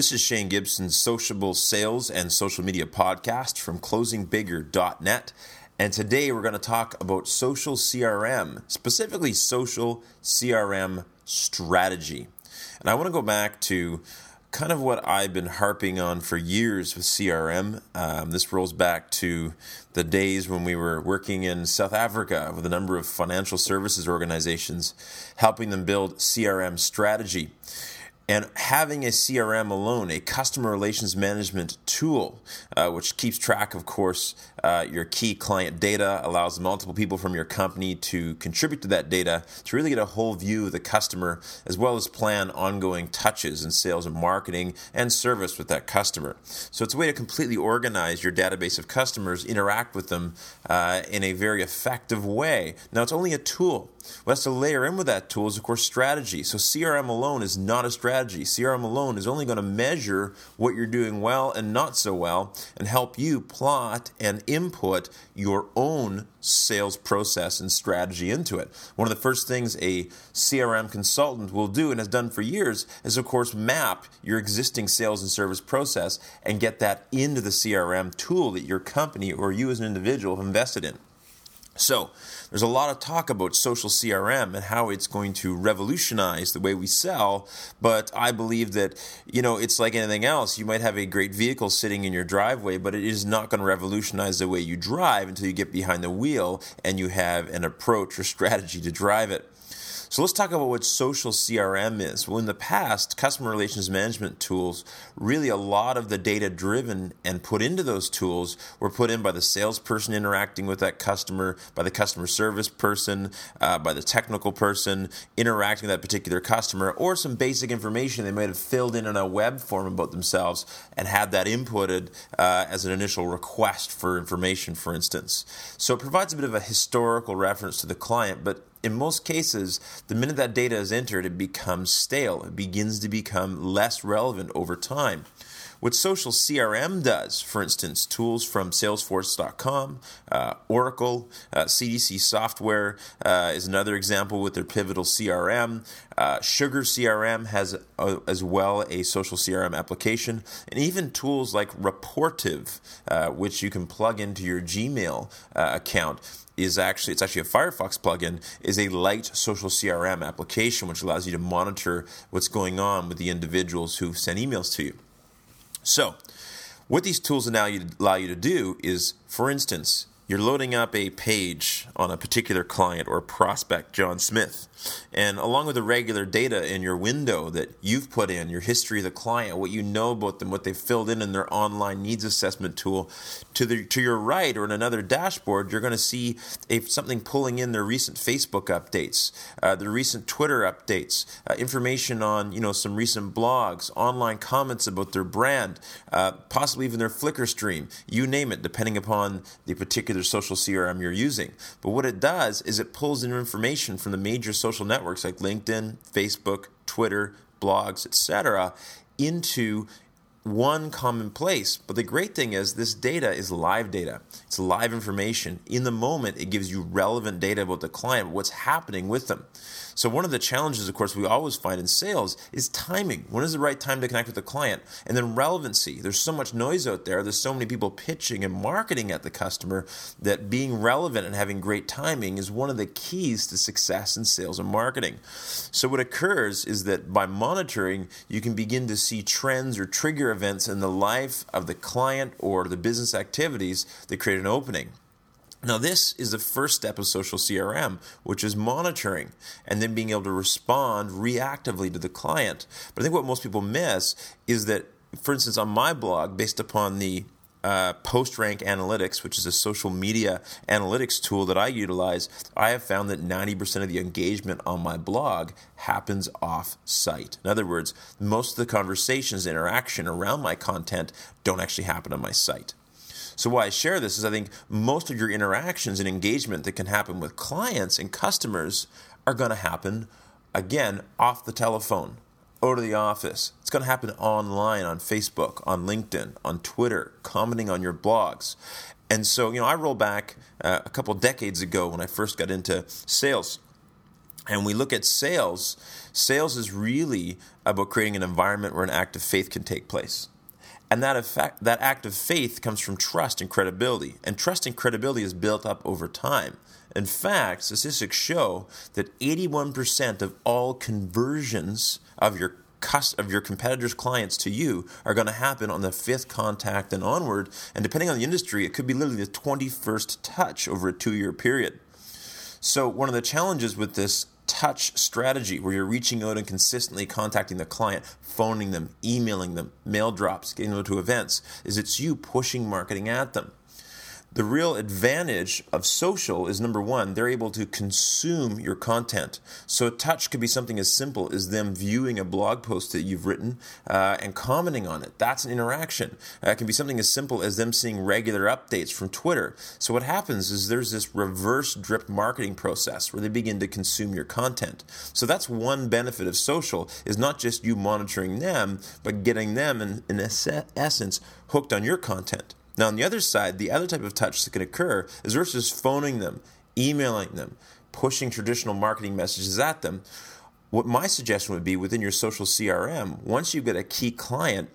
This is Shane Gibson's sociable sales and social media podcast from closingbigger.net. And today we're going to talk about social CRM, specifically social CRM strategy. And I want to go back to kind of what I've been harping on for years with CRM. Um, this rolls back to the days when we were working in South Africa with a number of financial services organizations, helping them build CRM strategy. And having a CRM alone, a customer relations management tool, uh, which keeps track, of course, uh, your key client data, allows multiple people from your company to contribute to that data to really get a whole view of the customer, as well as plan ongoing touches in sales and marketing and service with that customer. So it's a way to completely organize your database of customers, interact with them uh, in a very effective way. Now, it's only a tool. What has to layer in with that tool is, of course, strategy. So CRM alone is not a strategy. CRM alone is only going to measure what you're doing well and not so well and help you plot and input your own sales process and strategy into it. One of the first things a CRM consultant will do and has done for years is, of course, map your existing sales and service process and get that into the CRM tool that your company or you as an individual have invested in. So, there's a lot of talk about social CRM and how it's going to revolutionize the way we sell, but I believe that, you know, it's like anything else. You might have a great vehicle sitting in your driveway, but it is not going to revolutionize the way you drive until you get behind the wheel and you have an approach or strategy to drive it. So let's talk about what social CRM is. Well, in the past, customer relations management tools, really a lot of the data driven and put into those tools were put in by the salesperson interacting with that customer, by the customer service person, uh, by the technical person interacting with that particular customer, or some basic information they might have filled in in a web form about themselves and had that inputted uh, as an initial request for information, for instance. So it provides a bit of a historical reference to the client, but in most cases, the minute that data is entered, it becomes stale. It begins to become less relevant over time. What social CRM does, for instance, tools from Salesforce.com, uh, Oracle, uh, CDC Software uh, is another example with their pivotal CRM. Uh, Sugar CRM has a, as well a social CRM application, and even tools like Rapportive, uh, which you can plug into your Gmail account is actually it's actually a Firefox plugin is a light social CRM application which allows you to monitor what's going on with the individuals who send emails to you. So, what these tools allow you, to, allow you to do is, for instance, you're loading up a page on a particular client or prospect, John Smith, and along with the regular data in your window that you've put in, your history of the client, what you know about them, what they've filled in in their online needs assessment tool, to the to your right or in another dashboard, you're going to see something pulling in their recent Facebook updates, uh, their recent Twitter updates, uh, information on you know some recent blogs, online comments about their brand, uh, possibly even their Flickr stream, you name it, depending upon the particular social CRM you're using. But what it does is it pulls in information from the major social networks like LinkedIn, Facebook, Twitter, blogs, etc., into one common place. But the great thing is, this data is live data. It's live information. In the moment, it gives you relevant data about the client, what's happening with them. So, one of the challenges, of course, we always find in sales is timing. When is the right time to connect with the client? And then relevancy. There's so much noise out there. There's so many people pitching and marketing at the customer that being relevant and having great timing is one of the keys to success in sales and marketing. So, what occurs is that by monitoring, you can begin to see trends or events in the life of the client or the business activities that create an opening. Now, this is the first step of social CRM, which is monitoring and then being able to respond reactively to the client. But I think what most people miss is that, for instance, on my blog, based upon the uh, PostRank Analytics, which is a social media analytics tool that I utilize, I have found that 90% of the engagement on my blog happens off site. In other words, most of the conversations, interaction around my content don't actually happen on my site. So why I share this is I think most of your interactions and engagement that can happen with clients and customers are going to happen again off the telephone, or to the office. It's going to happen online on Facebook, on LinkedIn, on Twitter, commenting on your blogs. And so, you know, I roll back uh, a couple decades ago when I first got into sales And we look at sales, sales is really about creating an environment where an act of faith can take place. And that, effect, that act of faith comes from trust and credibility. And trust and credibility is built up over time. In fact, statistics show that 81% of all conversions of your of your competitors' clients to you are going to happen on the fifth contact and onward. And depending on the industry, it could be literally the 21st touch over a two year period. So, one of the challenges with this touch strategy where you're reaching out and consistently contacting the client, phoning them, emailing them, mail drops, getting them to events, is it's you pushing marketing at them the real advantage of social is number one, they're able to consume your content. So, a touch could be something as simple as them viewing a blog post that you've written uh, and commenting on it. That's an interaction. Uh, it can be something as simple as them seeing regular updates from Twitter. So, what happens is there's this reverse drip marketing process where they begin to consume your content. So, that's one benefit of social is not just you monitoring them, but getting them, in, in essence, hooked on your content. Now, on the other side, the other type of touch that can occur is versus phoning them, emailing them, pushing traditional marketing messages at them. What my suggestion would be within your social CRM, once you get a key client,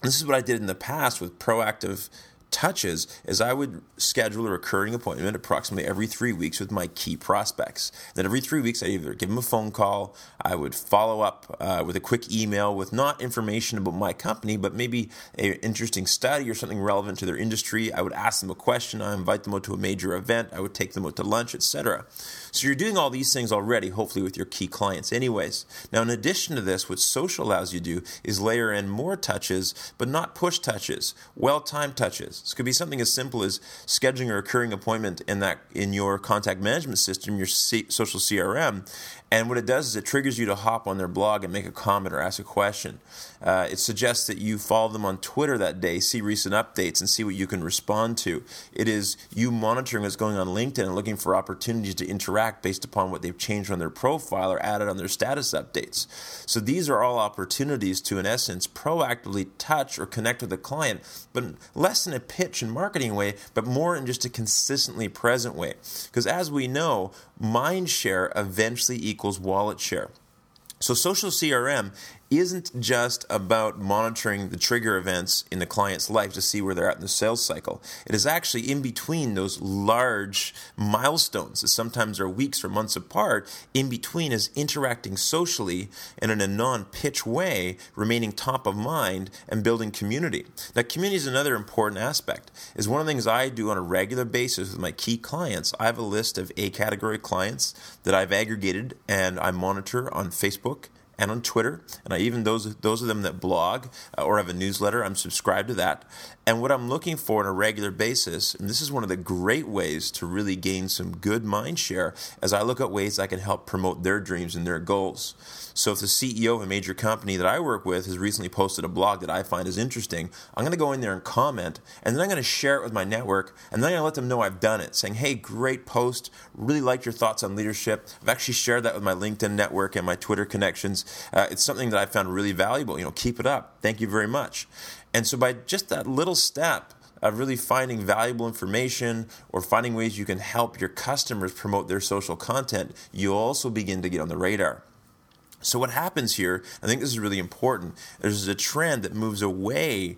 this is what I did in the past with proactive touches is I would schedule a recurring appointment approximately every three weeks with my key prospects. Then every three weeks, I either give them a phone call, I would follow up uh, with a quick email with not information about my company, but maybe an interesting study or something relevant to their industry. I would ask them a question, I invite them out to a major event, I would take them out to lunch, etc. So you're doing all these things already, hopefully with your key clients, anyways. Now, in addition to this, what social allows you to do is layer in more touches, but not push touches, well-timed touches. This could be something as simple as scheduling a recurring appointment in that in your contact management system, your C- social CRM, and what it does is it triggers you to hop on their blog and make a comment or ask a question. Uh, it suggests that you follow them on Twitter that day, see recent updates, and see what you can respond to. It is you monitoring what's going on LinkedIn and looking for opportunities to interact based upon what they've changed on their profile or added on their status updates. So these are all opportunities to, in essence, proactively touch or connect with a client, but less in a pitch and marketing way, but more in just a consistently present way. Because as we know, mind share eventually equals wallet share. So, social CRM isn't just about monitoring the trigger events in the client's life to see where they're at in the sales cycle. It is actually in between those large milestones that sometimes are weeks or months apart. In between is interacting socially and in a non pitch way, remaining top of mind and building community. Now, community is another important aspect. Is one of the things I do on a regular basis with my key clients. I have a list of A category clients that I've aggregated and I monitor on Facebook and on Twitter, and I even those those of them that blog uh, or have a newsletter, I'm subscribed to that. And what I'm looking for on a regular basis, and this is one of the great ways to really gain some good mind share, as I look at ways I can help promote their dreams and their goals. So if the CEO of a major company that I work with has recently posted a blog that I find is interesting, I'm going to go in there and comment, and then I'm going to share it with my network, and then I'm going to let them know I've done it, saying, "Hey, great post! Really liked your thoughts on leadership. I've actually shared that with my LinkedIn network and my Twitter connections. Uh, it's something that I found really valuable. You know, keep it up. Thank you very much." And so by just that little step of really finding valuable information or finding ways you can help your customers promote their social content, you also begin to get on the radar. So, what happens here, I think this is really important, there's a trend that moves away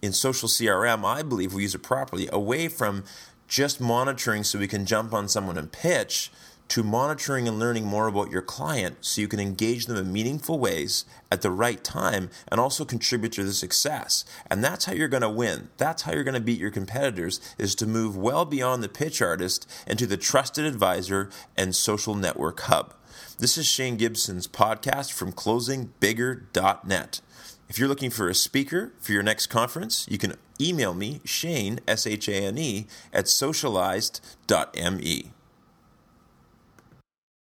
in social CRM, I believe we use it properly, away from just monitoring so we can jump on someone and pitch to monitoring and learning more about your client so you can engage them in meaningful ways at the right time and also contribute to the success. And that's how you're going to win. That's how you're going to beat your competitors is to move well beyond the pitch artist into the trusted advisor and social network hub. This is Shane Gibson's podcast from closingbigger.net. If you're looking for a speaker for your next conference, you can email me, Shane, S H A N E, at socialized.me.